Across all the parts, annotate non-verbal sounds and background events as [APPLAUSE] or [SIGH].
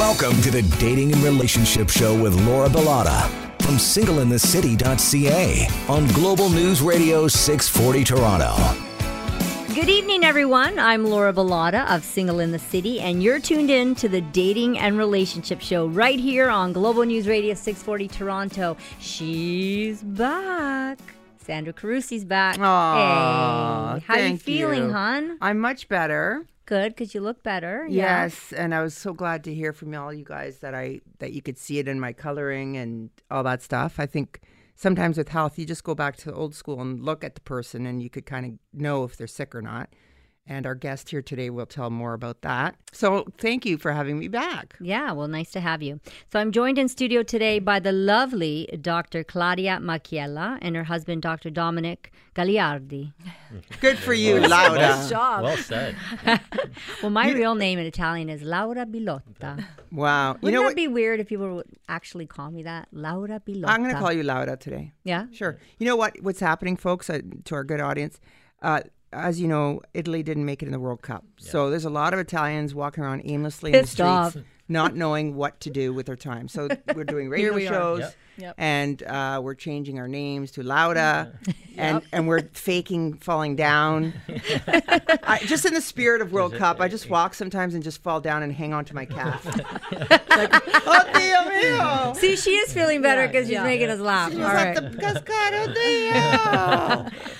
Welcome to the Dating and Relationship Show with Laura Bilotta from singleinthecity.ca on Global News Radio 640 Toronto. Good evening, everyone. I'm Laura Bilotta of Single in the City, and you're tuned in to the Dating and Relationship Show right here on Global News Radio 640 Toronto. She's back. Sandra Carusi's back. Aw, hey, how are you feeling, you. hon? I'm much better. Good, because you look better. Yeah. Yes, and I was so glad to hear from all you guys that I that you could see it in my coloring and all that stuff. I think sometimes with health, you just go back to the old school and look at the person, and you could kind of know if they're sick or not. And our guest here today will tell more about that. So thank you for having me back. Yeah, well, nice to have you. So I'm joined in studio today by the lovely Dr. Claudia Machiella and her husband, Dr. Domenic Gagliardi. [LAUGHS] Good for you, Laura. job. Well said. [LAUGHS] Well, my real name in Italian is Laura Bilotta. Wow. Wouldn't you know that what? be weird if people would actually call me that? Laura Bilotta. I'm going to call you Laura today. Yeah? Sure. You know what? What's happening, folks? Uh, to our good audience, uh, as you know, Italy didn't make it in the World Cup, so there's a lot of Italians walking around aimlessly Pissed in the off. Streets, not knowing what to do with their time. So [LAUGHS] we're doing radio we shows, Yep. Yep. and uh, we're changing our names to Laura, and and we're faking falling down. [LAUGHS] I, just in the spirit of World Cup, I just walk sometimes and just fall down and hang on to my [LAUGHS] calf. like, oh, mio! See, she is feeling better because she's yeah. making us laugh. She's All at right. the Cascado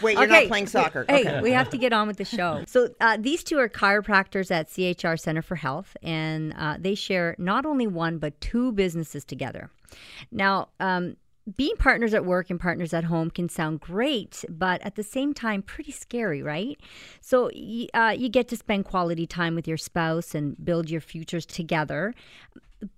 Wait, you're not playing soccer. Hey, okay. we have to get on with the show. So uh, these two are chiropractors at CHR Center for Health, and uh, they share not only one but two businesses together. Now, um, being partners at work and partners at home can sound great, but at the same time, pretty scary, right? So uh, you get to spend quality time with your spouse and build your futures together.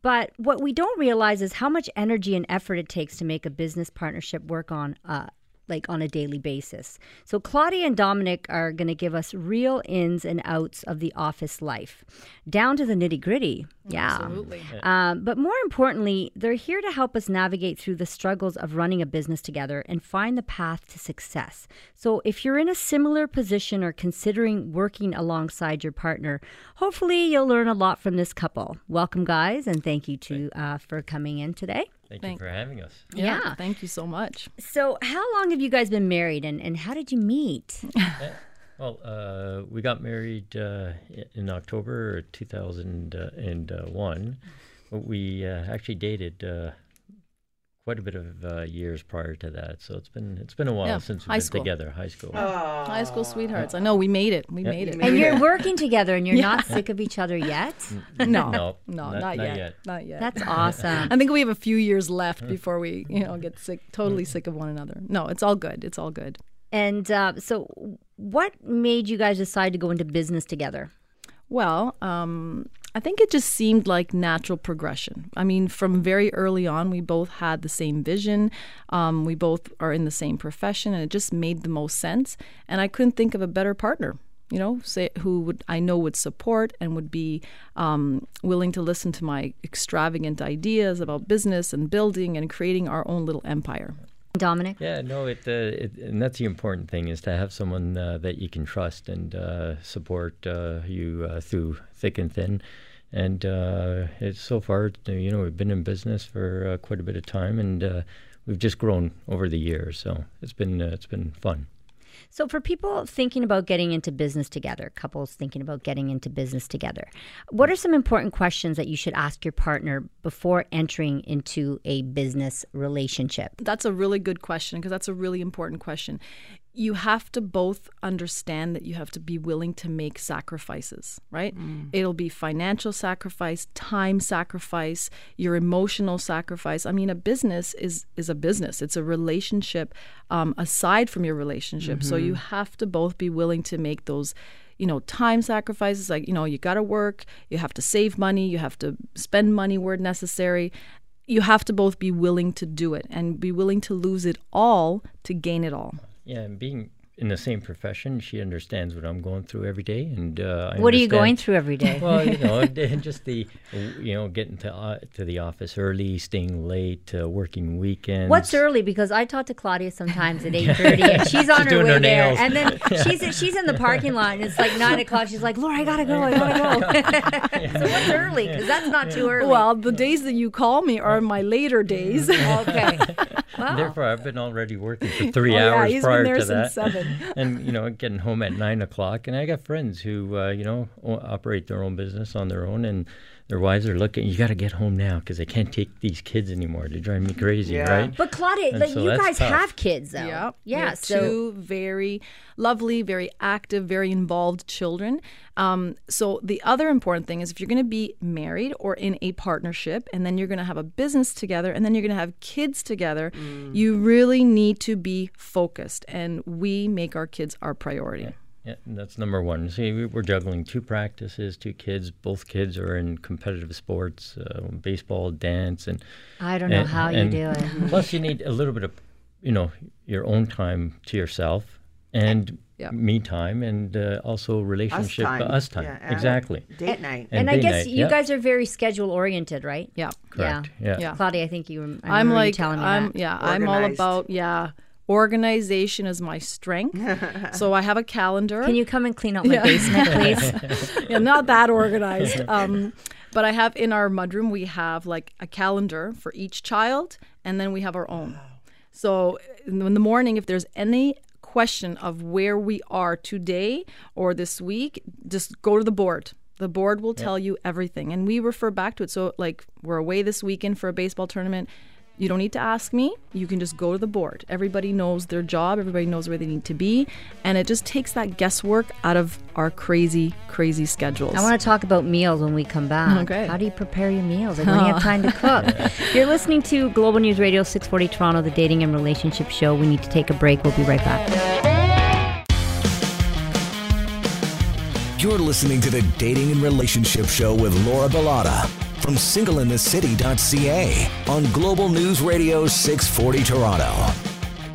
But what we don't realize is how much energy and effort it takes to make a business partnership work on uh, like on a daily basis. So Claudia and Domenic are going to give us real ins and outs of the office life, down to the nitty gritty. Yeah. Absolutely. Um, but more importantly, they're here to help us navigate through the struggles of running a business together and find the path to success. So, if you're in a similar position or considering working alongside your partner, hopefully you'll learn a lot from this couple. Welcome, guys, and thank you to uh, for coming in today. Thank Thank- you for having us. Yeah, Yeah. Thank you so much. So, how long have you guys been married, and, and how did you meet? [LAUGHS] Well, uh, we got married uh, in October 2001. We uh, actually dated uh, quite a bit of uh, years prior to that. So it's been it's been a while Yeah, since we've high been school. together, high school. High school sweethearts. I know we made it. We Yeah. made it. And you're working together, and you're not sick of each other yet. no, No, no, not- not, not yet. yet. Not yet. That's awesome. I think we have a few years left before we, you know, get sick, totally sick of one another. No, it's all good. It's all good. And uh, so, what made you guys decide to go into business together? Well, um, I think it just seemed like natural progression. I mean, from very early on, we both had the same vision. Um, we both are in the same profession, and it just made the most sense. And I couldn't think of a better partner. You know, say who would I know would support and would be um, willing to listen to my extravagant ideas about business and building and creating our own little empire. Domenic? Yeah, no, it, uh, it and that's the important thing is to have someone uh, that you can trust and uh, support uh, you uh, through thick and thin. And uh, it's so far, you know, we've been in business for quite a bit of time, and uh, we've just grown over the years. So it's been it's been fun. So, for people thinking about getting into business together, couples thinking about getting into business together, what are some important questions that you should ask your partner before entering into a business relationship? That's a really good question because that's a really important question. You have to both understand that you have to be willing to make sacrifices, right? It'll be financial sacrifice, time sacrifice, your emotional sacrifice. I mean, a business is is a business. It's a relationship um, aside from your relationship. So you have to both be willing to make those you know, time sacrifices like, you know, you got to work, you have to save money, you have to spend money where necessary. You have to both be willing to do it and be willing to lose it all to gain it all. Yeah, being in the same profession. She understands what I'm going through every day, and uh, What are you going through every day? Well, you know, [LAUGHS] [LAUGHS] just the, you know, getting to uh, to the office early, staying late, uh, working weekends. What's early? Because I talk to Claudia sometimes at [LAUGHS] eight thirty, and she's on her way her there, nails. and then she's she's in the parking lot, and it's like nine o'clock. She's like, "Laura, I gotta go. I gotta go." so what's early? Because that's not too early. Well, the days that you call me are my later days. okay. Wow. Therefore, I've been already working for three Oh, yeah, hours he's been prior there to since that, seven. And you know, getting home at nine o'clock. And I got friends who, uh, you know, operate their own business on their own, and their wives are looking. You got to get home now because I can't take these kids anymore. They drive me crazy, Yeah. right? But Claudia, And like, so you guys tough. have kids, though. Yeah. We Yeah. have So two very lovely, very active, very involved children. Um, so the other important thing is if you're going to be married or in a partnership, and then you're going to have a business together, and then you're going to have kids together, you really need to be focused. And we make our kids our priority. Yeah, and that's number one. See, we- we're juggling two practices, two kids. Both kids are in competitive sports, uh, baseball, dance, and I don't know and- how you and do it. [LAUGHS] Plus, you need a little bit of, you know, your own time to yourself and Yeah. me time, and uh, also relationship time. us time. Yeah, exactly. Date night. And, And I guess night, you yeah. guys are very schedule oriented, right? Yeah. Correct. Yeah. Yeah. Claudia, I think you. rem- I I'm remember you like telling me I'm that. yeah, I'm all about yeah. Organization is my strength. [LAUGHS] so I have a calendar. Can you come and clean out my basement, [LAUGHS] please? yeah, not that organized. [LAUGHS] Um, but I have in our mudroom we have like a calendar for each child, and then we have our own. So in the morning, if there's any question of where we are today or this week, just go to the board. The board will tell you everything, and we refer back to it. So like we're away this weekend for a baseball tournament. You don't need to ask me. You can just go to the board. Everybody knows their job. Everybody knows where they need to be, and it just takes that guesswork out of our crazy, crazy schedules. I want to talk about meals when we come back. Okay. How do you prepare your meals? Like when you have [LAUGHS] time to cook. You're listening to Global News Radio 640 Toronto, the dating and relationship show. We need to take a break. We'll be right back. You're listening to the Dating and Relationship Show with Laura Bilotta from singleinthecity.ca on Global News Radio 640 Toronto.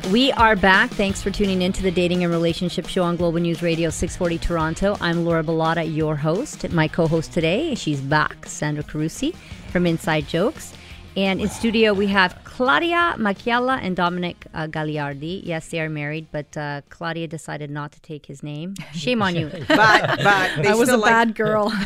We are back. Thanks for tuning in to the Dating and Relationship Show on Global News Radio 640 Toronto. I'm Laura Bilotta, your host. My co host today, she's back, Sandra Carusi from Inside Jokes. And in studio, we have Claudia Machiella and Domenic uh, Gagliardi. Yes, they are married, but uh, Claudia decided not to take his name. [LAUGHS] Shame on you. But but [LAUGHS] they I was a like, bad girl. [LAUGHS]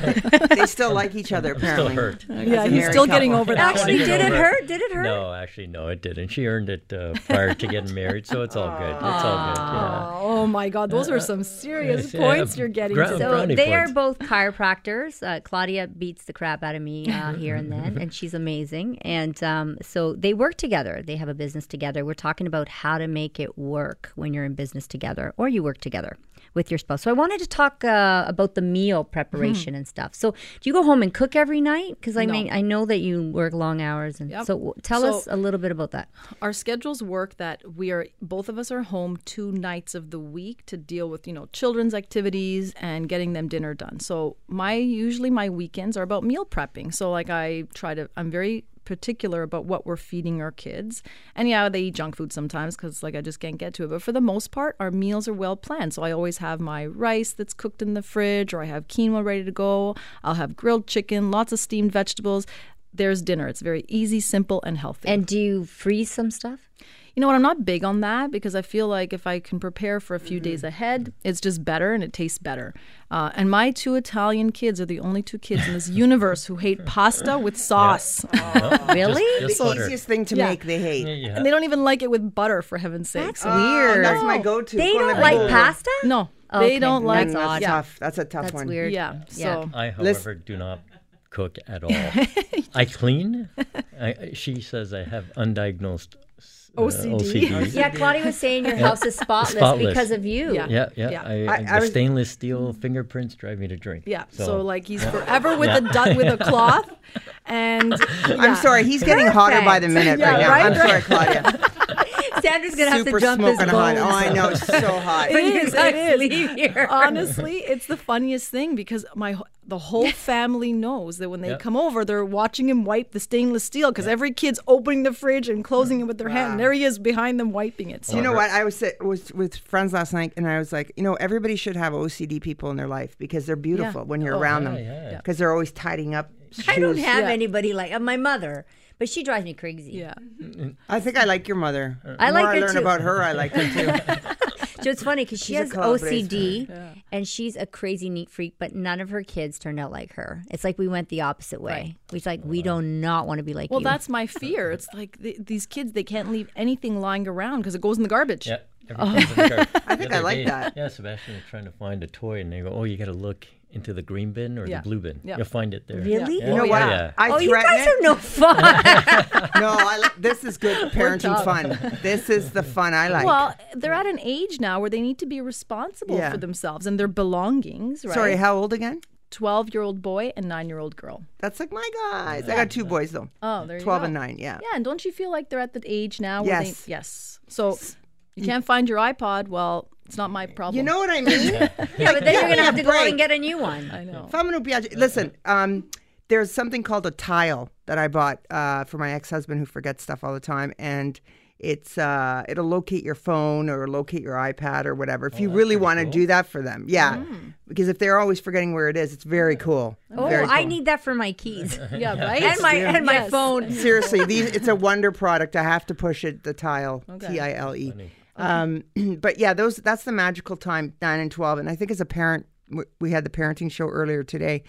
They still like each other Still apparently. hurt. yeah, he's married still getting over that Actually, did it hurt? Did it hurt? No, actually, no, it didn't. She earned it uh, prior to getting married, so it's all good. It's all good. Yeah. Oh my God, those are some serious Yeah, points you're getting. gra- So brownie they are both chiropractors. Uh, Claudia beats the crap out of me uh, here and then, and she's amazing. And um, so they work together. They have a business together. We're talking about how to make it work when you're in business together or you work together with your spouse. So I wanted to talk uh, about the meal preparation and stuff. So do you go home and cook every night? Because I No. mean, I know that you work long hours, and Yep. so w- tell So- us a little bit about that. Our schedules work that we are both of us are home two nights of the week to deal with you know children's activities and getting them dinner done. So my usually my weekends are about meal prepping. So like I try to I'm very particular about what we're feeding our kids. And yeah, they eat junk food sometimes because like I just can't get to it. But for the most part, our meals are well planned. So I always have my rice that's cooked in the fridge, or I have quinoa ready to go. I'll have grilled chicken, lots of steamed vegetables. There's dinner. It's very easy, simple, and healthy. And do you freeze some stuff? You know what? I'm not big on that because I feel like if I can prepare for a few Mm-hmm. days ahead, it's just better and it tastes better. Uh, and my two Italian kids are the only two kids in this [LAUGHS] universe who hate pasta with sauce. [LAUGHS] Really? Just The butter. easiest thing to Yeah. make, they hate. Yeah. And they don't even like it with butter, for heaven's sake. That's weird. That's my go-to. They don't like pollo. pasta? No, Okay, they don't like that's That's odd. Tough. That's a tough That's one. weird. Yeah. Yeah. So I, however, do not cook at [LAUGHS] all. I clean. I, she says I have undiagnosed OCD. OCD. Yeah, Claudia was saying your house is spotless, Spotless. because of you. Yeah. Yeah, yeah. Yeah. I, I- the I was- stainless steel fingerprints drive me to drink. yeah, so, So, like he's forever with a du- with a [LAUGHS] cloth, and I'm sorry, he's getting hotter by the minute Yeah, right now. right, I'm right. sorry, Claudia. [LAUGHS] Sandra's gonna have to Super jump this smoking hot. Oh, I know. It's so [LAUGHS] hot. When you is, guys it is. leave here. Honestly, it's the funniest thing because my the whole [LAUGHS] family knows that when they Yep. come over, they're watching him wipe the stainless steel because every kid's opening the fridge and closing it with their hand. And there he is behind them wiping it. So You know what? I was sit- was with friends last night, and I was like, you know, everybody should have OCD people in their life because they're beautiful when you're Oh, around yeah, them. yeah. Because they're always tidying up. I don't have Yeah. anybody like uh, my mother, but she drives me crazy. yeah. Mm-hmm. Mm-hmm. I think I like your mother. I The like more I learn too. about her, I like her too. [LAUGHS] So it's funny because she She's a has collaborator. OCD and she's a crazy neat freak, but none of her kids turned out like her. It's like we went the opposite way. It's like we do not want to be like Well, you. that's my fear. It's like th- these kids, they can't leave anything lying around because it goes in the garbage. Yeah. everything's in the car. I think I [LAUGHS] like day, that. Yeah, Sebastian was trying to find a toy, and they go, "Oh, you got to look into the green bin or Yeah. the blue bin. Yeah. You'll find it there." Really? Yeah. You know Oh, oh what? Yeah. I oh, you guys it. are no fun. [LAUGHS] no, I li- this is good parenting fun. This is the fun I like. Well, they're at an age now where they need to be responsible Yeah. for themselves and their belongings, right? Sorry, how old again? 12 year old boy and 9 year old girl. That's like my guys. I got two boys though. Oh, there you 12 go. and 9, yeah. Yeah, and don't you feel like they're at the age now where Yes. they yes. So you can't find your iPod, well, it's not my problem. You know what I mean? [LAUGHS] yeah, but then you're gonna have to go out and get a new one. I know. If I'm gonna be, listen. Um, there's something called a tile that I bought uh, for my ex-husband who forgets stuff all the time, and it's uh, it'll locate your phone or locate your iPad or whatever. If you really want to do that for them, yeah, because if they're always forgetting where it is, it's very cool. Oh, Very I need that for my keys [LAUGHS] Yeah, right? and my and my Yes. phone. Seriously, these it's a [LAUGHS] wonder product. I have to push it. The tile, T I L E. Um, [CLEARS THROAT] but yeah, those that's the magical time, nine and twelve. And I think as a parent, we had the parenting show earlier today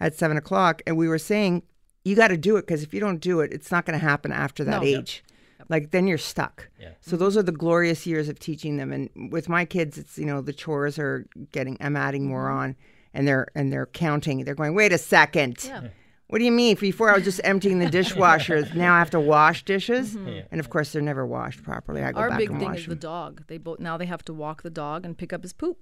at seven o'clock, and we were saying you got to do it because if you don't do it, it's not going to happen after that No. age. Like then you're stuck. Yeah. So those are the glorious years of teaching them. And with my kids, it's you know the chores are getting. I'm adding more on, and they're and they're counting. They're going, wait a second. Yeah. What do you mean? Before I was just emptying the dishwasher, [LAUGHS] now I have to wash dishes, Yeah. and of course they're never washed properly. I go Our back big and thing wash is the dog. They both now they have to walk the dog and pick up his poop.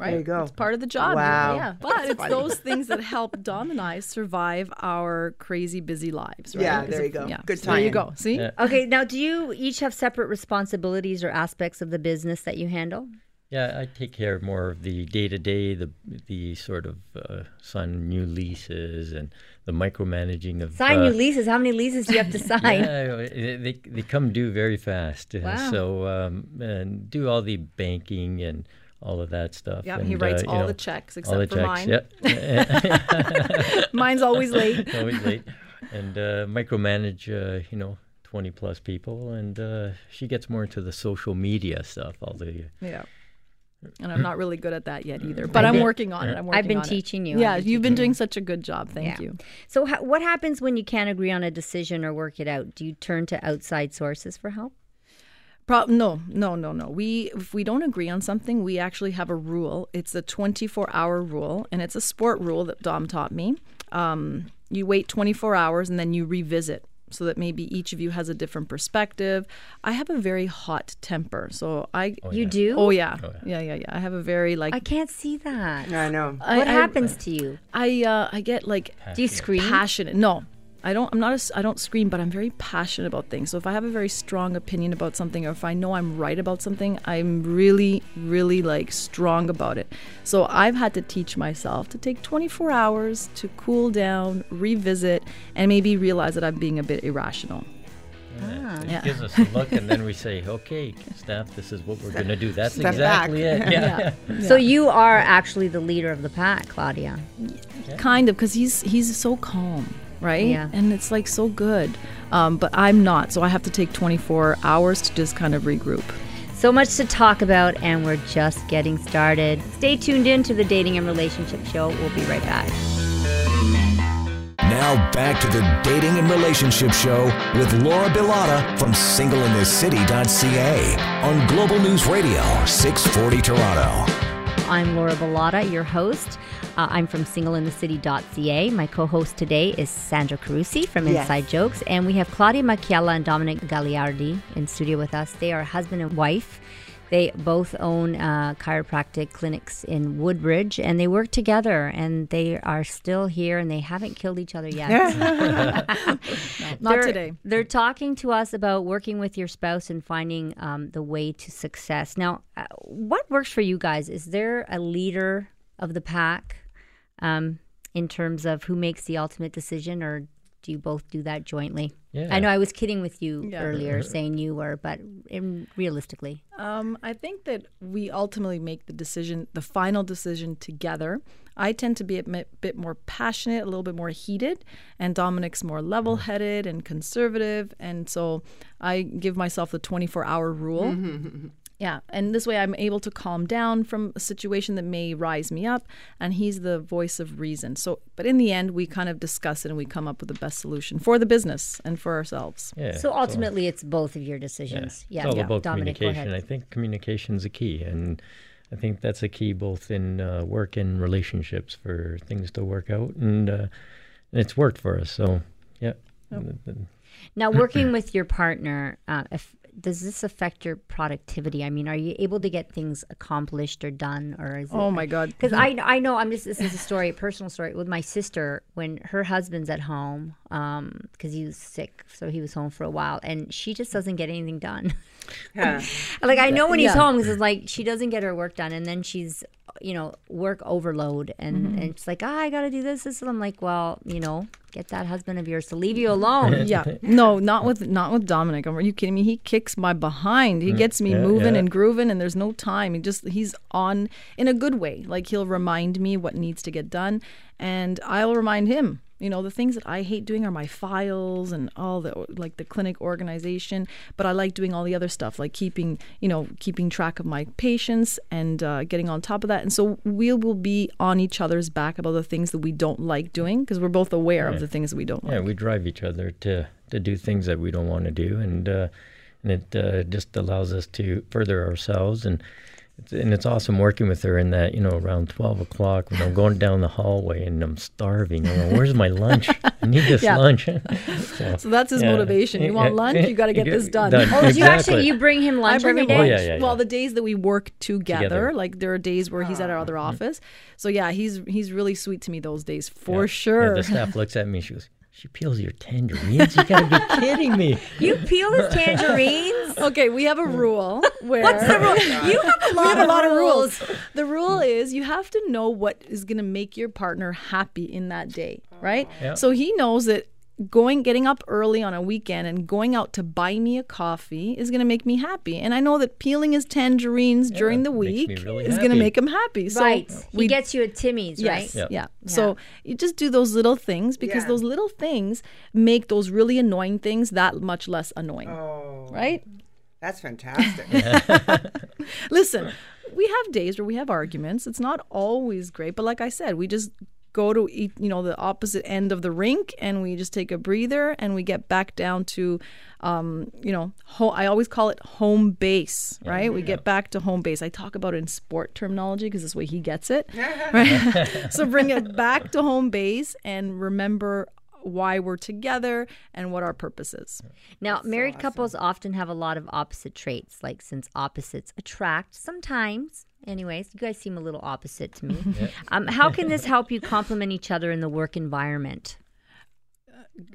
Right? there you go. It's part of the job. Wow. Yeah. But it's those things that help Dom and I survive our crazy busy lives, right? Yeah, 'Cause there you go. Yeah. Good so There you go. See? Yeah. Okay, now do you each have separate responsibilities or aspects of the business that you handle? Yeah, I take care of more of the day to day, the the sort of uh, sign new leases and the micromanaging of Sign uh, new leases. How many leases do you have to [LAUGHS] sign? Yeah, they, they they come due very fast. uh, Wow. So um, and do all the banking and all of that stuff. Yeah, and, he writes uh, you all know, the checks all except the for checks. mine. Yep. [LAUGHS] [LAUGHS] Mine's always late. always late, and uh, micromanage. Uh, you know, twenty plus people, and uh, she gets more into the social media stuff. All the Yeah. And I'm not really good at that yet either, but I'm working on it. I'm working I've been on it. teaching you. Yeah, been you've been doing such a good job. Thank Yeah. you. So, ha- what happens when you can't agree on a decision or work it out? Do you turn to outside sources for help? Pro- no, no, no, no. We if we don't agree on something, we actually have a rule. It's a 24-hour rule, and it's a sport rule that Dom taught me. Um, you wait 24 hours and then you revisit, so that maybe each of you has a different perspective. I have a very hot temper, so I. you do? Oh yeah. yeah, yeah, yeah. I have a very like. I can't see that. I know. I- what I- happens to you? I uh, I get like Do you scream? passionate. No, I don't. I'm not. A, s- I don't scream, but I'm very passionate about things. So if I have a very strong opinion about something, or if I know I'm right about something, I'm really, really like strong about it. So I've had to teach myself to take 24 hours to cool down, revisit, and maybe realize that I'm being a bit irrational. Ah. It Yeah. gives us a look, and then we [LAUGHS] say, "Okay, staff, this is what we're going to do." That's Step exactly back. it. Yeah. So you are actually the leader of the pack, Claudia. kind of because he's he's so calm right Yeah. and it's like so good um, but i'm not so i have to take 24 hours to just kind of regroup So much to talk about, and we're just getting started. Stay tuned in to the Dating and Relationship Show. We'll be right back. Now back to the Dating and Relationship Show with Laura Bilotta from singleinthecity.ca on Global News Radio 640 Toronto. I'm Laura Bilotta, your host. Uh, I'm from singleinthecity.ca. My co-host today is Sandra Carusi from Yes. Inside Jokes, and we have Claudia Machiella and Domenic Gagliardi in studio with us. They are husband and wife They both own uh, chiropractic clinics in Woodbridge, and they work together, and they are still here, and they haven't killed each other yet. [LAUGHS] [LAUGHS] Not They're- today. They're talking to us about working with your spouse and finding um, the way to success. Now, uh, what works for you guys? Is there a leader of the pack um, in terms of who makes the ultimate decision, or do you both do that jointly? Yeah. I know I was kidding with you Yeah. earlier, saying you were, but in, realistically, Um, I think that we ultimately make the decision, the final decision together. I tend to be a bit more passionate, a little bit more heated, and Domenic's more level headed and conservative. And so I give myself the 24 hour rule. [LAUGHS] Yeah, and this way I'm able to calm down from a situation that may rise me up, and he's the voice of reason. So, but in the end, we kind of discuss it and we come up with the best solution for the business and for ourselves. Yeah. so ultimately, it's both of your decisions. Yeah, it's all yeah. about Domenic, communication. ahead. I think communication's a key, and I think that's a key both in uh, work and relationships for things to work out, and, uh, and it's worked for us. So, yeah. And- and- Now, working with your partner, uh, if, does this affect your productivity? I mean, are you able to get things accomplished or done, or is it? Oh my God. Because I, I know I'm just this is a story, a personal story with my sister when her husband's at home um, because he was sick, so he was home for a while, and she just doesn't get anything done. Yeah. [LAUGHS] like I know when he's Yeah. home because it's like she doesn't get her work done, and then she's you know work overload, and and it's like ah, I got to do this, this, and I'm like, well, you know, get that husband of yours to leave you alone. [LAUGHS] yeah. No not with not with domenic. Are you kidding me? He kicks my behind. He gets me yeah, moving yeah. and grooving and there's no time. He just he's on in a good way. Like he'll remind me what needs to get done and i'll remind him you know the things that i hate doing are my files and all the like the clinic organization but i like doing all the other stuff like keeping you know keeping track of my patients and uh, getting on top of that and so we will be on each other's back about the things that we don't like doing because we're both aware of the things that we don't like yeah, we drive each other to to do things that we don't want to do, and uh, and it uh, just allows us to further ourselves and. It's, and it's awesome working with her in that, you know, around 12 o'clock when I'm going down the hallway and I'm starving. I'm like, where's my lunch? I need this Yeah. lunch. [LAUGHS] So that's his Yeah. motivation. You want lunch? You got to get You this done. done. Oh, do you actually you bring him lunch bring every him day? Oh, lunch. yeah, yeah, Well, the days that we work together, Together. like there are days where he's at our other ah. office. So yeah, he's he's really sweet to me those days for Yeah. sure. Yeah, the staff looks at me. She goes, "She peels your tangerines. You gotta be [LAUGHS] kidding me." You peel his [LAUGHS] tangerines. okay, we have a rule where What's the rule? You have a [LAUGHS] lot, we have a of, lot of rules. rules. The rule is you have to know what is going to make your partner happy in that day, right? Yeah. So he knows that going getting up early on a weekend and going out to buy me a coffee is going to make me happy. And I know that peeling his tangerines during the week really is going to make him happy. So right. we he gets you at Timmy's, Yes. right? Yeah. Yep. So you just do those little things because Yeah. those little things make those really annoying things that much less annoying. Oh, Right? that's fantastic. [LAUGHS] Listen, we have days where we have arguments. It's not always great, but like I said, we just go to eat, you know, the opposite end of the rink and we just take a breather and we get back down to um, you know, ho- I always call it home base, right? We get back to home base. I talk about it in sport terminology because this way he gets it. [LAUGHS] Right? so bring it back to home base and remember why we're together and what our purpose is. Now, married couples often have a lot of opposite traits, like since opposites attract, sometimes. Anyways, you guys seem a little opposite to me. [LAUGHS] um, how can this help you complement each other in the work environment?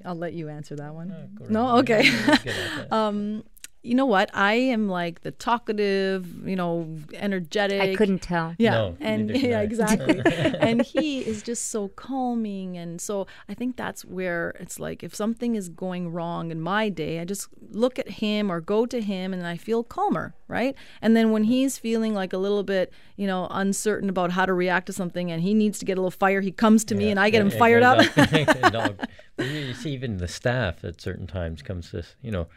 I'll let you answer that one. go no, okay. Yeah, let's get at that. [LAUGHS] um, you know what? I am like the talkative, you know, energetic. I couldn't tell. Yeah, No, and [LAUGHS] yeah, I. exactly. [LAUGHS] and he is just so calming, and so I think that's where it's like if something is going wrong in my day, I just look at him or go to him, and I feel calmer, right? And then when he's feeling like a little bit, you know, uncertain about how to react to something, and he needs to get a little fire, he comes to me, and I get yeah, him fired up. exactly. No, you you see, even the staff at certain times comes to, you know,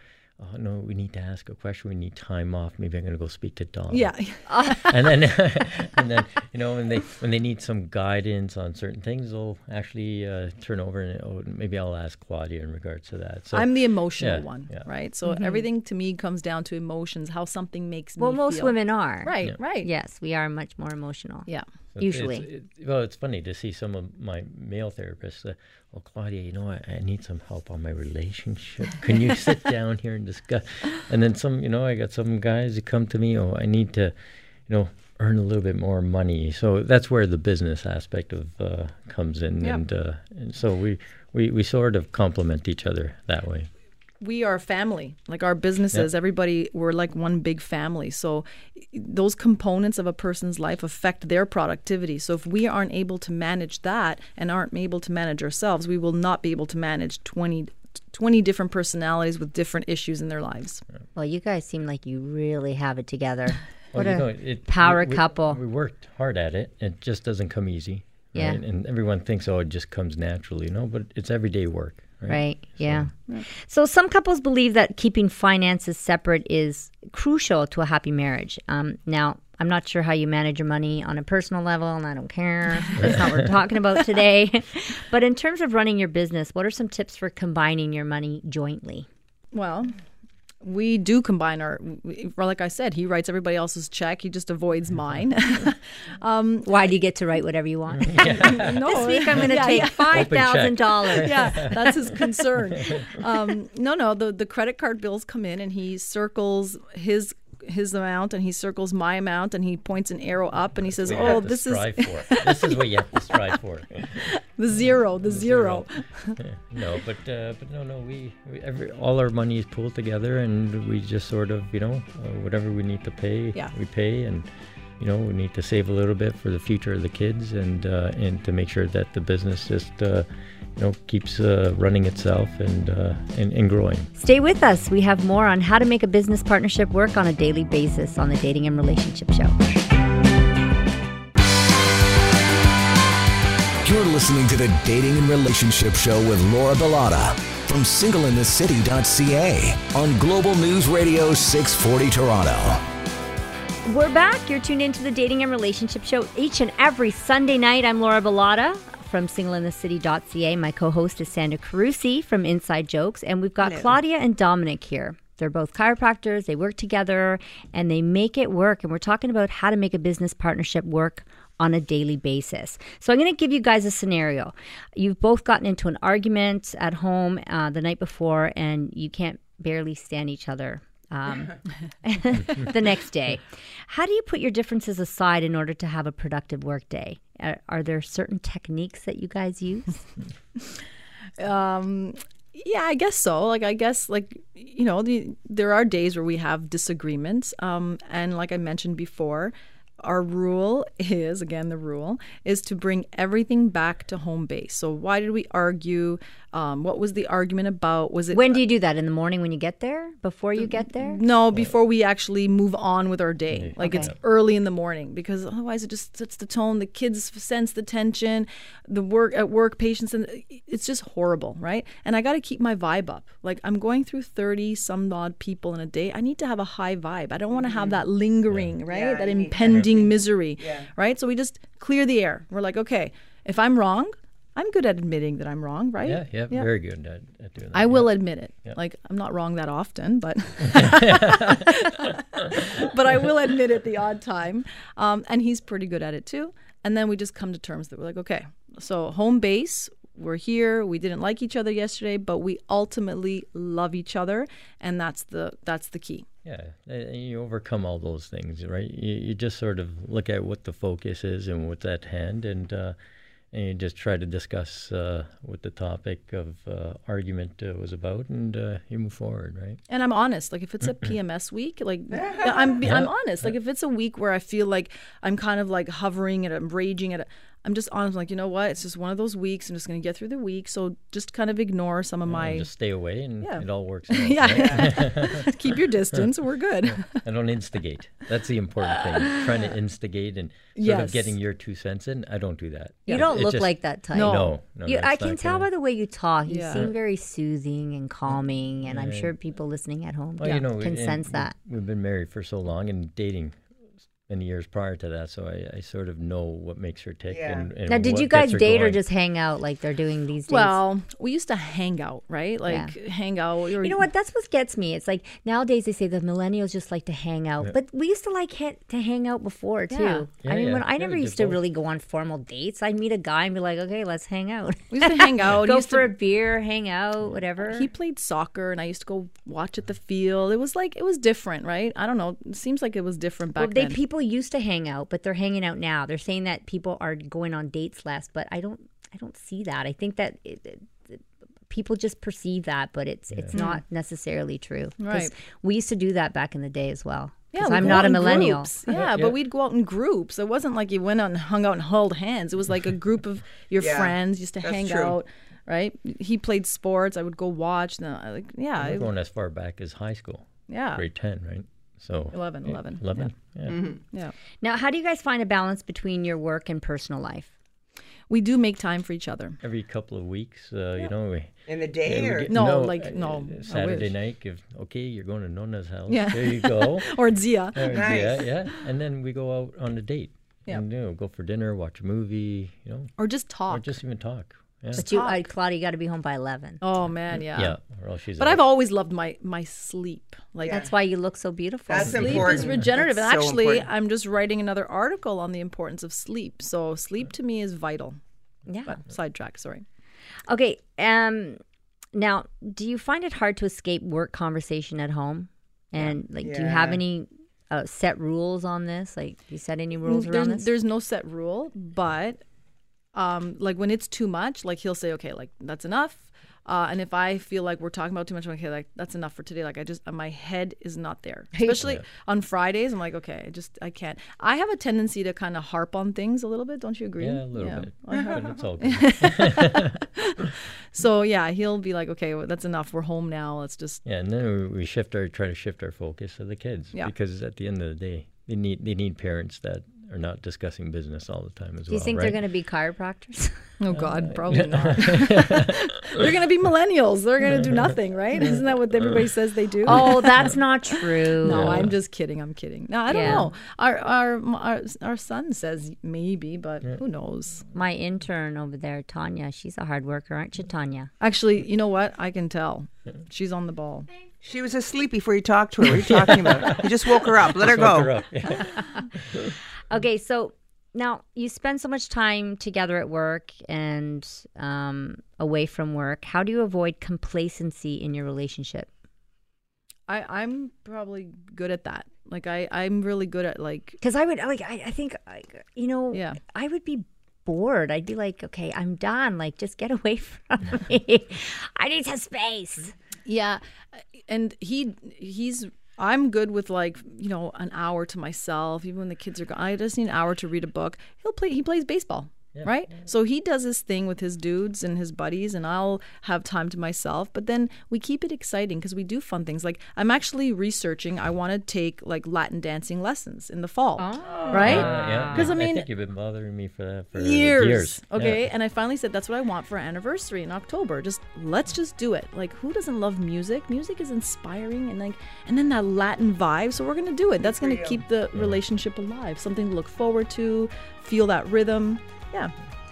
oh no, we need to ask a question. We need time off. Maybe I'm going to go speak to Don. yeah, [LAUGHS] and then, [LAUGHS] and then, you know, when they when they need some guidance on certain things, they'll actually uh, turn over and oh, maybe I'll ask Claudia in regards to that. So I'm the emotional yeah, one, yeah. right? So everything to me comes down to emotions, how something makes Well, me most feel. women are. Right, right. Yes, we are much more emotional. Yeah. Usually. it's, it, well, it's funny to see some of my male therapists. Uh, oh, Claudia, you know, I, I need some help on my relationship. [LAUGHS] Can you sit down here and discuss? And then some, you know, I got some guys who come to me. Oh, I need to, you know, earn a little bit more money. So that's where the business aspect of uh, comes in, Yeah. and uh, and so we, we we sort of complement each other that way. We are family like our businesses everybody we're like one big family so those components of a person's life affect their productivity so if we aren't able to manage that and aren't able to manage ourselves we will not be able to manage 20 20 different personalities with different issues in their lives Well, you guys seem like you really have it together. [LAUGHS] Well, What you a know, it, power we- we- couple. We worked hard at it. It just doesn't come easy. Yeah. Right? And everyone thinks, oh, it just comes naturally. No, but it's everyday work. Right. Right. Yeah. So some couples believe that keeping finances separate is crucial to a happy marriage. Um, now, I'm not sure how you manage your money on a personal level, and I don't care. That's not what we're talking about today. [LAUGHS] but in terms of running your business, what are some tips for combining your money jointly? well we do combine our we- like i said he writes everybody else's check he just avoids mine [LAUGHS] Why do you get to write whatever you want? [LAUGHS] [LAUGHS] no this week I'm going to Yeah, take yeah. five thousand dollars. yeah, that's his concern. Um, no, no, the the credit card bills come in, and he circles his his amount, and he circles my amount, and he points an arrow up, and he says, "Oh, this is for. This is what you have to strive for. [LAUGHS] the zero, the zero. no, but uh, but no, no. We, we every all our money is pooled together, and we just sort of, you know, uh, whatever we need to pay, Yeah. we pay, and you know, we need to save a little bit for the future of the kids, and uh, and to make sure that the business just, uh, you know, keeps uh, running itself and, uh, and and growing. Stay with us. We have more on how to make a business partnership work on a daily basis on the Dating and Relationship Show. You're listening to the Dating and Relationship Show with Laura Bilotta from singleinthecity.ca on Global News Radio 640 Toronto. We're back. You're tuned into the Dating and Relationship Show each and every Sunday night. I'm Laura Bilotta from singleinthecity.ca. My co-host is Sandra Carusi from Inside Jokes, and we've got Claudia and Domenic here. They're both chiropractors. They work together and they make it work. And we're talking about how to make a business partnership work on a daily basis. So I'm going to give you guys a scenario. You've both gotten into an argument at home uh, the night before, and you can't barely stand each other um, [LAUGHS] the next day. How do you put your differences aside in order to have a productive work day? Are, are there certain techniques that you guys use? [LAUGHS] Um, yeah, I guess so. Like, I guess, like, you know, the, there are days where we have disagreements. Um, and like I mentioned before, our rule is again the rule is to bring everything back to home base. So why did we argue? Um, what was the argument about? Was it when do you do that? In the morning when you get there? Before you get there? no before we actually move on with our day? Like it's early in the morning because otherwise it just sets the tone. The kids sense the tension. The work at work, patients, and it's just horrible, right? And I got to keep my vibe up. Like I'm going through thirty some odd people in a day. I need to have a high vibe. I don't want to have that lingering, right? Yeah, that you need misery, Yeah. right? So we just clear the air. We're like, okay, if I'm wrong, I'm good at admitting that I'm wrong, right? Yeah, yeah, very good at, at doing that. I yeah. will admit it. Yeah. Like I'm not wrong that often, but [LAUGHS] [LAUGHS] but I will admit it the odd time. Um, and he's pretty good at it too. And then we just come to terms that we're like, okay, so home base. We're here. We didn't like each other yesterday, but we ultimately love each other, and that's the that's the key. Yeah, and you overcome all those things, right? You, you just sort of look at what the focus is and what's at hand, and uh, and you just try to discuss uh, what the topic of uh, argument uh, was about, and uh, you move forward, right? And I'm honest. Like if it's a [CLEARS THROAT] PMS week, like [LAUGHS] I'm I'm honest. Like if it's a week where I feel like I'm kind of like hovering and I'm raging at it, I'm just honest. like you know what? It's just one of those weeks. I'm just gonna get through the week. So just kind of ignore some of And my just stay away, and Yeah. it all works. [LAUGHS] Out, right? yeah. [LAUGHS] Keep your distance. We're good. I don't instigate. That's the important thing. Trying to instigate and sort Yes. of getting your two cents in. I don't do that. You It- don't it look just- like that type. No. No, no. You, I can tell gonna- by the way you talk. You Yeah. seem very soothing and calming, and I'm sure people listening at home Well, you know, can sense that. We've been married for so long and dating many years prior to that, so I, I sort of know what makes her tick. Yeah. And, and Now, did what you guys gets her date or just hang out like they're doing these days? Well, we used to hang out, right? Like hang out. You know what? That's what gets me. It's like nowadays they say the millennials just like to hang out, but we used to like ha- to hang out before too. Yeah. Yeah, I mean, yeah. when I never we used to really go on formal dates. I'd meet a guy and be like, "Okay, let's hang out." We used to hang [LAUGHS] out. go used for to, a beer, hang out, whatever. He played soccer, and I used to go watch at the field. It was like it was different, right? I don't know. It seems like it was different back well, they then. people used to hang out, but they're hanging out now. They're saying that people are going on dates less, but I don't. I don't see that. I think that it, it, it- people just perceive that, but it's it's not necessarily true. Right. We used to do that back in the day as well. Yeah, I'm not a millennial. Yeah, [LAUGHS] Yeah. but we'd go out in groups. It wasn't like you went out and hung out and held hands. It was like a [LAUGHS] group of your Yeah, friends used to that's hang true. out, right? He played sports. I would go watch. No, like yeah, We're I- going as far back as high school, yeah, grade ten, right? So 11, yeah, 11, Eleven. Yeah. yeah. Now, how do you guys find a balance between your work and personal life? We do make time for each other. Every couple of weeks, uh, you know, we In the day Yeah, or get- No, like, uh, no, I Saturday night. If okay, you're going to Nona's house. Yeah. There you go. [LAUGHS] Or Zia. Uh, Nice. Yeah, yeah. And then we go out on a date. Yeah. And, you know, go for dinner, watch a movie, you know, Or just talk. or talk. just even talk. Yeah. But you, uh, Claudia, you got to be home by eleven. oh man, yeah. yeah. Or else she's. But out. I've always loved my my sleep. Like That's why you look so beautiful. That's sleep important. is regenerative. That's and so actually, important. I'm just writing another article on the importance of sleep. So sleep to me is vital. yeah. But sidetrack, sorry. Okay. Um. Now, do you find it hard to escape work conversation at home? And like, do you have any uh, set rules on this? Like, do you set any rules there's, around this? there's no set rule, but um, like when it's too much, like he'll say, okay, like that's enough. Uh, and if I feel like we're talking about too much, I'm like, okay, like that's enough for today. Like I just, uh, my head is not there. [LAUGHS] Especially on Fridays, I'm like, okay, I just, I can't. I have a tendency to kind of harp on things a little bit. Don't you agree? Yeah, a little Yeah. bit. but it's all [LAUGHS] good. [LAUGHS] So yeah, he'll be like, okay, well, that's enough. We're home now. Let's just. yeah, and then we, we shift our try to shift our focus to the kids Yeah. because at the end of the day, they need they need parents that are not discussing business all the time as well. do you think right? they're going to be chiropractors? [LAUGHS] Oh God, uh, probably [LAUGHS] not. [LAUGHS] They're gonna be millennials. They're gonna do nothing, right? Isn't that what everybody says they do? oh, that's not true. No, I'm just kidding. I'm kidding. No, I don't Yeah. know. Our, our our our son says maybe, but who knows? My intern over there, Tanya, she's a hard worker, aren't you, Tanya? Actually, you know what? I can tell. She's on the ball. She was asleep before you talked to her. What are you talking about? You just woke her up. Let her Woke go. her up. Yeah. Okay, so now you spend so much time together at work and um, away from work. How do you avoid complacency in your relationship? I I'm probably good at that. Like I I'm really good at like Because I would like, I, I think, like, you know, Yeah. I would be bored. I'd be like, okay, I'm done. Like, just get [LAUGHS] away from [LAUGHS] me. I need some space. yeah, and he he's. I'm good with like you know an hour to myself. Even when the kids are gone, I just need an hour to read a book. He'll play. He plays baseball. Right? So he does his thing with his dudes and his buddies, and I'll have time to myself. But then we keep it exciting because we do fun things. Like I'm actually researching. I want to take like Latin dancing lessons in the fall, right? Uh, yeah, Because I mean, I think you've been bothering me for that for years. years. Okay, Yeah. and I finally said that's what I want for our anniversary in October. Just let's just do it. Like who doesn't love music? Music is inspiring and like and then that Latin vibe. So we're gonna do it. That's gonna keep the relationship alive. Something to look forward to. Feel that rhythm. Yeah.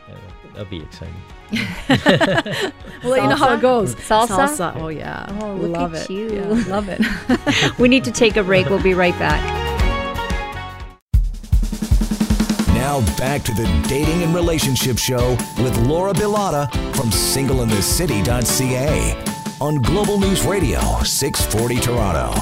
Yeah, that'll be exciting. [LAUGHS] We'll let you know how it goes. Salsa? Salsa. Oh yeah. Oh, look love at it. you. Yeah, [LAUGHS] love it. [LAUGHS] we need to take a break. We'll be right back. Now back to the Dating and Relationship Show with Laura Bilotta from singleinthecity.ca on Global News Radio 640 Toronto.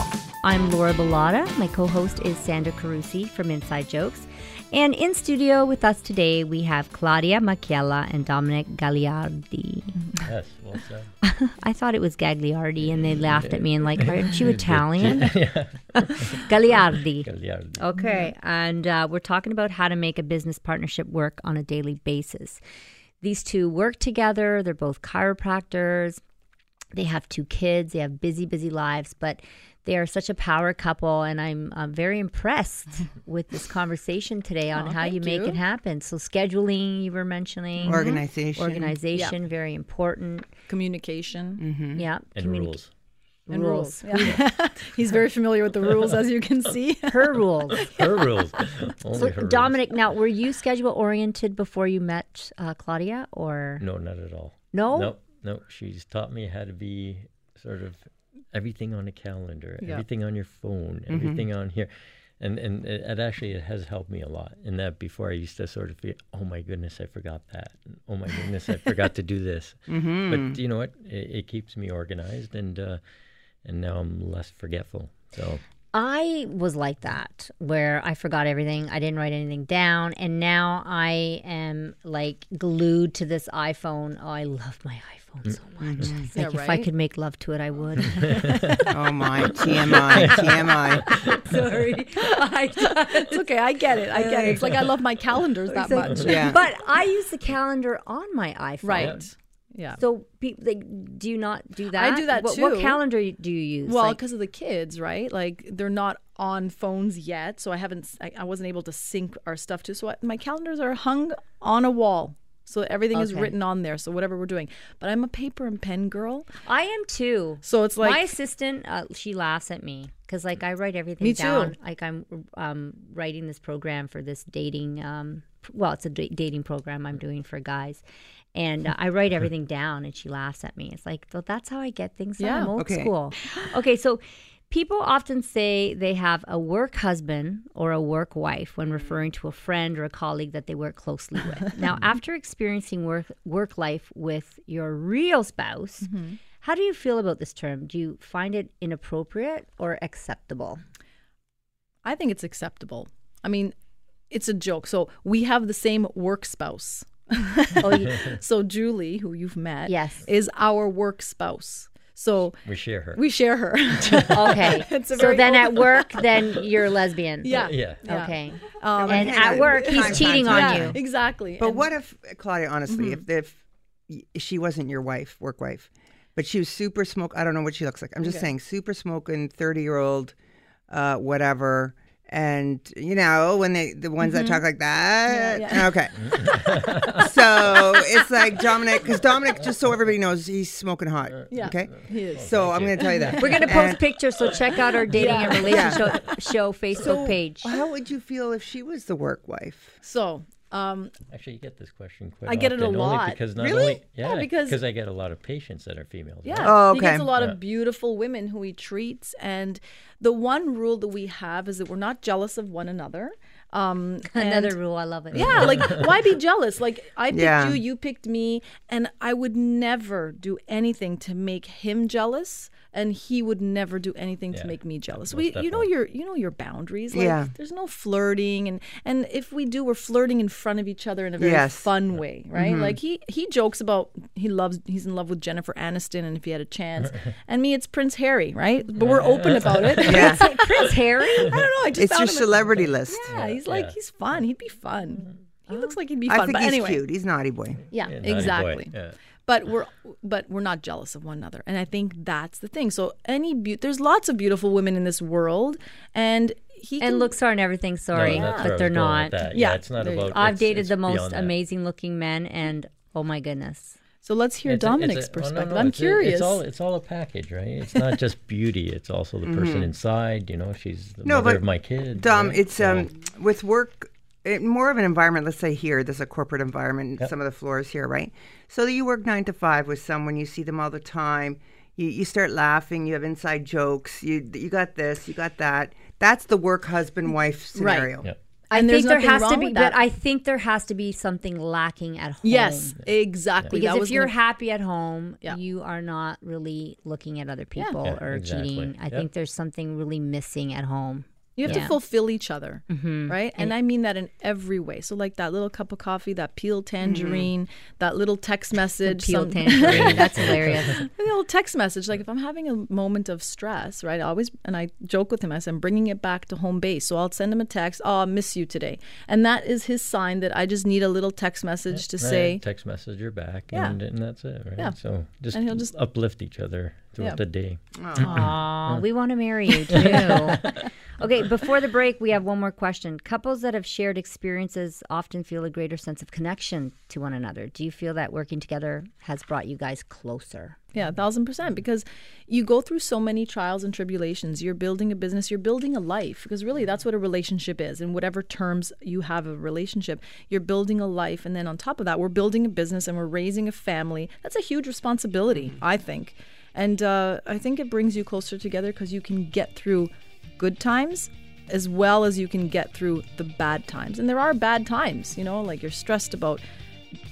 I'm Laura Bilotta. My co host is Sandra Carusi from Inside Jokes. And in studio with us today, we have Claudia Machiella and Domenic Gagliardi. Yes, well said. [LAUGHS] I thought it was Gagliardi, and they laughed at me and like, aren't you [LAUGHS] Italian? [LAUGHS] Gagliardi. Gagliardi. Okay, and uh, we're talking about how to make a business partnership work on a daily basis. These two work together. They're both chiropractors. They have two kids. They have busy, busy lives, but they are such a power couple. And I'm uh, very impressed [LAUGHS] with this conversation today on Aw, how you make you. it happen. So, scheduling, you were mentioning, Organization. organization, very important. Communication. Yeah, And communi- rules. and rules. rules. Yeah. [LAUGHS] He's very familiar with the rules, as you can [LAUGHS] see. Her rules. Her rules. Only So, her rules. Domenic, now were you schedule oriented before you met uh, Claudia, or No, not at all. no? No, no. She's taught me how to be sort of everything on a calendar, Yeah. everything on your phone, Mm-hmm. everything on here. And and it, it actually it has helped me a lot in that before I used to sort of feel, oh my goodness, I forgot that. Oh my goodness, I forgot to do this. [LAUGHS] Mm-hmm. But you know what? It, it keeps me organized and uh, and now I'm less forgetful. So I was like that, where I forgot everything. I didn't write anything down, and now I am like glued to this iPhone. Oh, I love my iPhone so mm-hmm. much. It's Yeah, like if I could make love to it, I would. [LAUGHS] Oh my [LAUGHS] TMI, TMI. [LAUGHS] Sorry, It's okay. I get it. I get it. It's like I love my calendars that much. Yeah. but I use the calendar on my iPhone. Right. Yeah. So, pe- like, do you not do that? I do that what, What calendar do you use? Well, Like- because of the kids, right? Like they're not on phones yet, so I haven't. I, I wasn't able to sync our stuff to. So I, my calendars are hung on a wall, so everything is written on there. So whatever we're doing, but I'm a paper and pen girl, I am too. so it's like my assistant, uh, she laughs at me because like I write everything Me too. down. Like I'm um, writing this program for this dating. Um, well, it's a dating program I'm doing for guys, and uh, I write everything down. And she laughs at me. It's like, well, that's how I get things done. Yeah. I'm old Okay. school. Okay, so. People often say they have a work husband or a work wife when referring to a friend or a colleague that they work closely with. [LAUGHS] now, after experiencing work work life with your real spouse, mm-hmm. how do you feel about this term? Do you find it inappropriate or acceptable? I think it's acceptable. I mean, it's a joke. So we have the same work spouse. Oh, you, [LAUGHS] So Julie, who you've met, Yes. is our work spouse. So we share her. we share her. [LAUGHS] okay. [LAUGHS] So then at work, then you're lesbian. yeah. yeah. Yeah. Okay. Um, and hang at work, he's cheating on yeah, you. exactly. But And- what if, Claudia, honestly, Mm-hmm. if if she wasn't your wife, work wife, but she was super smoke, I don't know what she looks like. I'm just saying, super smoking, 30 year old, uh, whatever. And you know when they the ones that talk like that, Mm-hmm. Yeah, okay. [LAUGHS] so it's like Domenic, because Domenic, just so everybody knows, he's smoking hot. Yeah, Okay. he is. So I'm going to tell you that We're going to post And pictures, so check out our dating and relationship show Facebook so page. How would you feel if she was the work wife? So, um, Actually, you get this question quite I get it a lot. Because not Really? only yeah, Yeah, because- I get a lot of patients that are females. yeah, right? Oh, he gets a lot Yeah. of beautiful women who he treats, and the one rule that we have is that we're not jealous of one another. Um, [LAUGHS] Another and- rule. I love it. Yeah, like [LAUGHS] why be jealous? Like I picked Yeah. you, you picked me, and I would never do anything to make him jealous, and he would never do anything to make me jealous. most We, you know your, you know your boundaries. Like, Yeah. There's no flirting, and and if we do, we're flirting in front of each other in a very Yes. fun way, right? Mm-hmm. Like he he jokes about he loves he's in love with Jennifer Aniston, and if he had a chance, [LAUGHS] and me it's Prince Harry, right? But we're open about it. [LAUGHS] Yeah. [LAUGHS] Prince Harry. I don't know. I just It's found your him a- celebrity list. yeah, he's like Yeah. he's fun. He'd be fun. He looks like he'd be fun. I think but he's anyway, cute. He's naughty boy. yeah, Yeah, naughty boy, exactly. yeah. But we're but we're not jealous of one another, and I think that's the thing. So any be- there's lots of beautiful women in this world, and he and can- looks are and everything. Sorry, No, that's but they're not. Yeah, Yeah, it's not about. I've it's- dated it's the most amazing looking men, and oh my goodness. So let's hear It's Domenic's a- well, no, perspective. no, I'm it's a- curious. it's all it's all a package, right? It's not just [LAUGHS] beauty; it's also the person inside. You know, she's the No, mother but, of my kids. Dom, right? it's So- um with work, it, more of an environment. Let's say here, there's a corporate environment. Yep. Some of the floors here, right? So you work nine to five with someone. You see them all the time. You you start laughing. You have inside jokes. You you got this. You got that. That's the work husband wife scenario. Yep. I And think there has to be, but. I think there has to be something lacking at home. yes, exactly. Because That if you're gonna- happy at home, Yeah. you are not really looking at other people Yeah, or exactly. cheating. I Yep. think there's something really missing at home. You have Yeah. to fulfill each other, Mm-hmm. right? And I mean that in every way. So, like that little cup of coffee, that peeled tangerine, that little text message, Peel some- tangerine. That's [LAUGHS] hilarious. a little text message. Like if I'm having a moment of stress, right? I always and I joke with him. I said I'm bringing it back to home base. So I'll send him a text. Oh, I miss you today, and that is his sign that I just need a little text message to Right, say, text message you're back, Yeah. and, and that's it, right? Yeah. So just, And he'll just- uplift each other throughout Yeah. the day. Aw, we [LAUGHS] want to marry you too. okay, [LAUGHS] Okay, before the break, we have one more question. Couples that have shared experiences often feel a greater sense of connection to one another. Do you feel that working together has brought you guys closer? Yeah, a thousand percent. Because you go through so many trials and tribulations. You're building a business, you're building a life. Because really, that's what a relationship is. In whatever terms you have a relationship, you're building a life. And then on top of that, we're building a business and we're raising a family. That's a huge responsibility, I think. And uh, I think it brings you closer together because you can get through good times as well as you can get through the bad times. And there are bad times, you know, like you're stressed about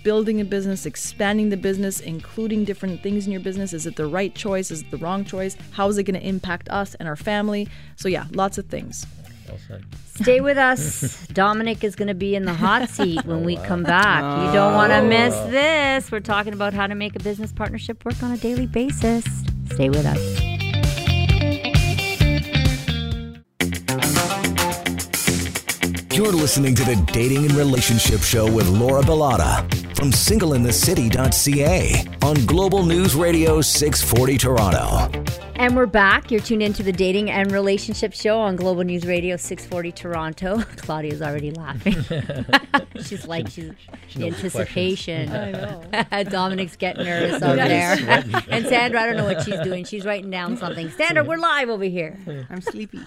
building a business, expanding the business, including different things in your business. Is it the right choice? Is it the wrong choice? How is it going to impact us and our family? So, yeah, lots of things. Well said. Stay with us. Domenic is going to be in the hot seat when we come back. You don't want to oh. miss this. We're talking about how to make a business partnership work on a daily basis. Stay with us. You're listening to the Dating and Relationship Show with Laura Bilotta from singleinthecity.ca on Global News Radio 640 Toronto. And we're back. You're tuned into the Dating and Relationship Show on Global News Radio 640 Toronto. [LAUGHS] Claudia's already laughing. [LAUGHS] she's like, she's the knows the anticipation. [LAUGHS] I know. Domenic's getting nervous over there. and Sandra, I don't know what she's doing. She's writing down something. Sandra, we're live over here. I'm sleepy.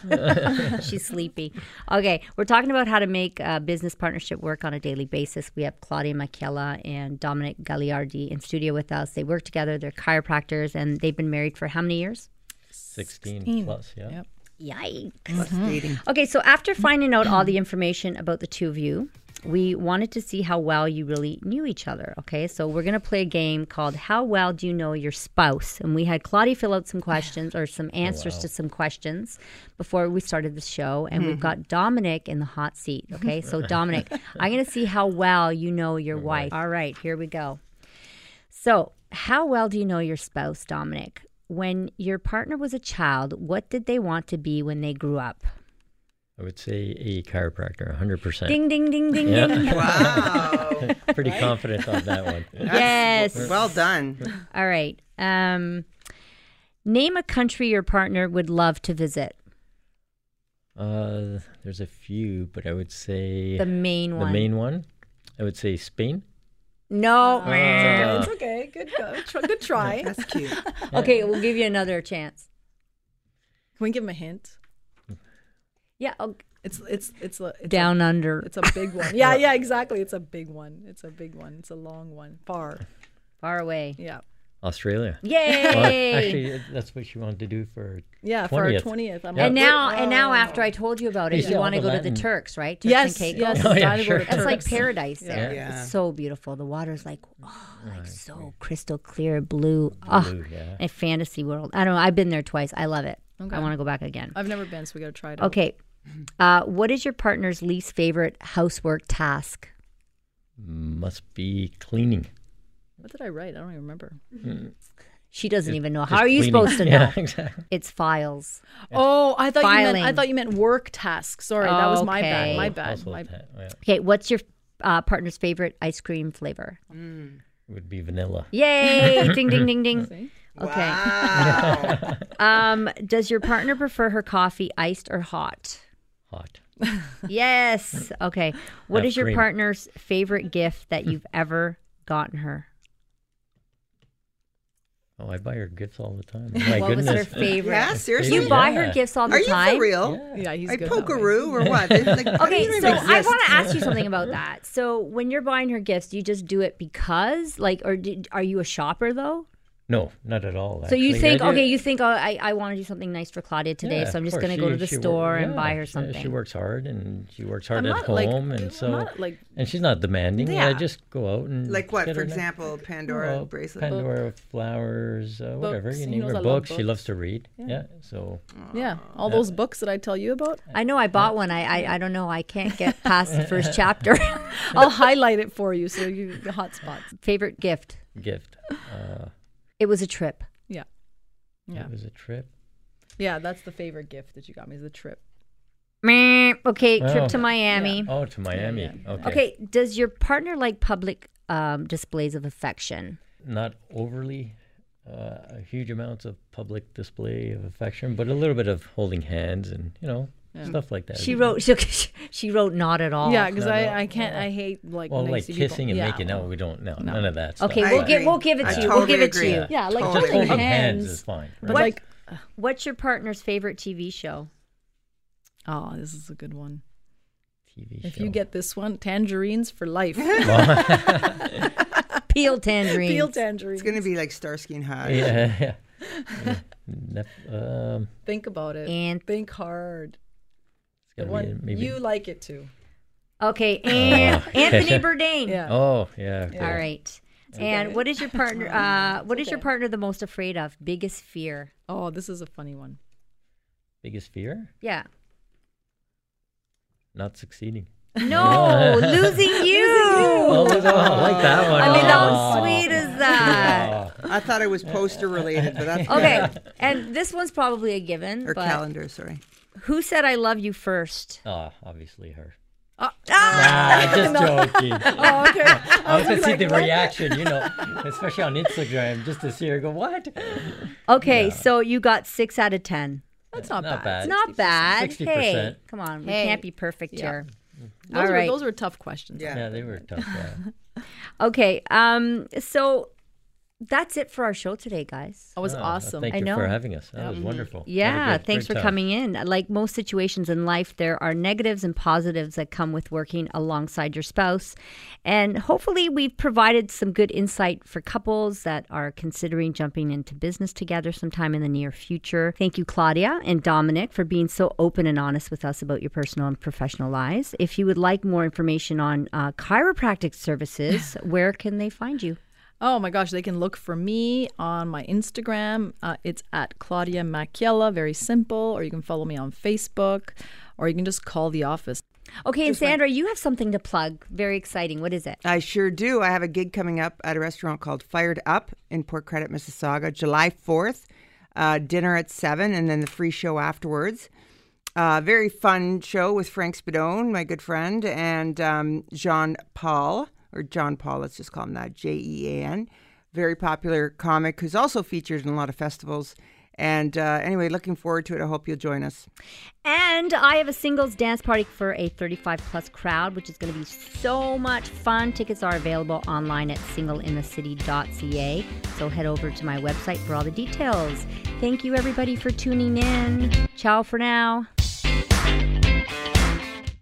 She's sleepy. Okay, we're talking about how to make a business partnership work on a daily basis. We have Claudia Machiella and Domenic Gagliardi in studio with us. They work together. They're chiropractors, and they've been married for how many years? 16 16. plus, yeah. Yep. Yikes. Mm-hmm. Plus dating. Okay, so after finding out all the information about the two of you, we wanted to see how well you really knew each other. Okay, so we're going to play a game called How Well Do You Know Your Spouse? And we had Claudia fill out some questions or some oh, answers to some questions before we started the show. And we've mm-hmm. got Domenic in the hot seat. Okay, so [LAUGHS] Domenic, I'm going to see how well you know your wife. All right, here we go. So, how well do you know your spouse, Domenic? When your partner was a child, what did they want to be when they grew up? I would say a chiropractor, 100%. Ding, ding, ding, ding, Yeah. ding. Wow. [LAUGHS] Pretty confident on that one. [LAUGHS] Yes. well done. All right. Um, name a country your partner would love to visit. Uh, there's a few, but I would say The main one. the main one. I would say Spain. No. Ah. It's okay. Good, go. Try- good try. [LAUGHS] That's cute. [LAUGHS] Okay, we'll give you another chance. Can we give him a hint? Yeah. It's it's it's a it's down A, under. it's a big one. Yeah, [LAUGHS] yeah, exactly. It's a big one. It's a big one. It's a long one. Far. Far away. Yeah. Australia. Yay! Well, actually, that's what she wanted to do for. Yeah, for our 20th. twentieth. And now, "Wait, and now, oh." after I told you about it, Yeah, you all want to the go to the Turks, right? Turks Yes, and Caicos. yes, Oh, it's yeah, sure. to It's like Turks. paradise there. Yeah. It's so beautiful. The water's like, oh, like so crystal clear blue. Oh, yeah. a fantasy world. I don't know. I've been there twice. I love it. Okay. I want to go back again. I've never been, so we got to try it. out. Okay. Uh, what is your partner's least favorite housework task? Must be cleaning. What did I write? I don't even remember. She doesn't even know. How are you cleaning. supposed to [LAUGHS] know? Yeah, exactly. It's files. Oh, I thought you meant I thought you meant work tasks. Sorry, that was my Okay. bad. My bad. Household My, ta- yeah. Okay. What's your uh, partner's favorite ice cream flavor? It would be vanilla. Yay! [LAUGHS] ding, ding, ding, ding. [LAUGHS] See? Okay. Wow. Um, does your partner prefer her coffee iced or hot? Hot. Yes. Okay. What Have is your cream. partner's favorite gift that you've ever gotten her? Oh, I buy her gifts all the time. [LAUGHS] My what was her favorite? yeah, seriously. You buy her gifts all the time. Are you time. for real? Yeah. Yeah, he's I good. that way. pokeroo or [LAUGHS] what? Like, Okay, so even I want to ask you something about that. So when you're buying her gifts, do you just do it because, like, or did, are you a shopper though? No, not at all. So you actually. think, I do- okay, you think, oh, I, I want to do something nice for Claudia today, Yeah, so I'm of just going to course. go to the She- she store work- and yeah, buy her she- something. She works hard and she works hard I'm at not, like- home, and I'm so not, like- and she's not demanding. Yeah, Yeah. just go out and Like what, get for her nice- example, Pandora Oh, bracelet? Pandora flowers, uh, whatever Books. you He name knows her I love books. She loves to read. Yeah, so Yeah, all those books that I tell you about. I know I bought one. I, I I don't know. I can't get past the first [LAUGHS] chapter. [LAUGHS] I'll highlight it for you so you the hot spots. Favorite gift? gift. Uh, It was a trip. Yeah, yeah, It was a trip. yeah. That's the favorite gift that you got me is the trip. Meh. Okay, trip Oh. to Miami. Oh, to Miami. yeah. Okay. Okay, does your partner like public um, displays of affection? Not overly uh, huge amounts of public display of affection, but a little bit of holding hands and you know stuff like that. She wrote. [LAUGHS] She, she wrote not at all. Yeah, because no, I, no. I can't. I hate like well, like see people- kissing and yeah, making out, we don't know none of that. Okay, stuff. we'll give agree. we'll give it I to you. we'll totally give it to agree. you. Yeah, like Totally. holding Holding hands. hands is fine. But right? like, What's your partner's favorite TV show? oh, this is a good one. TV If show. you get this one, tangerines for life. [LAUGHS] [LAUGHS] Peel tangerines. Peel tangerines. It's going to be like Starsky and Hutch. yeah, yeah. yeah. Nep- um, Think about it. And Think hard. It's The gotta be one maybe. you like it too. okay, and [LAUGHS] Oh. Anthony [LAUGHS] Bourdain. Yeah. Oh yeah. okay. All right. And what is your partner? [LAUGHS] Uh, what is your partner the most afraid of? Biggest fear? Oh, this is a funny one. Biggest fear? Yeah. Not succeeding. No, losing you. Oh, no, I like that one. I mean, how Oh. sweet is that? Oh. I thought it was poster related, but that's Okay, and this one's probably a given. Or but calendar, sorry. Who said I love you first? Oh, obviously her. Ah! Ah, just [LAUGHS] joking. [LAUGHS] Oh, okay. I was gonna see the reaction, you know, especially on Instagram, just to see her go, "What?" Okay, so you got six out of ten. That's not, Not bad. bad. Not bad. 60%. Hey, come on, we can't be perfect Yeah. here. Those, All were, right. those were tough questions. Yeah. Yeah, they were tough. Yeah. [LAUGHS] Okay, um, so that's it for our show today, guys. That was Oh, awesome. Thank I you know. for having us. That was wonderful. Yeah, great- thanks for time. coming in. Like most situations in life, there are negatives and positives that come with working alongside your spouse. And hopefully, we've provided some good insight for couples that are considering jumping into business together sometime in the near future. Thank you, Claudia and Domenic, for being so open and honest with us about your personal and professional lives. If you would like more information on uh, chiropractic services, [SIGHS] where can they find you? Oh my gosh, they can look for me on my Instagram. Uh, it's at Claudia Machiella, very simple. Or you can follow me on Facebook, or you can just call the office. Okay, and Sandra, you have something to plug. Very exciting. What is it? I sure do. I have a gig coming up at a restaurant called Fired Up in Port Credit, Mississauga, July 4th. Uh, dinner at 7 and then the free show afterwards. Uh, very fun show with Frank Spadone, my good friend, and um, Jean Paul, or John Paul, let's just call him that, J E A N. Very popular comic who's also featured in a lot of festivals. And uh, anyway, looking forward to it. I hope you'll join us. And I have a singles dance party for a 35 plus crowd, which is going to be so much fun. Tickets are available online at singleinthecity.ca. So head over to my website for all the details. Thank you, everybody, for tuning in. Ciao for now.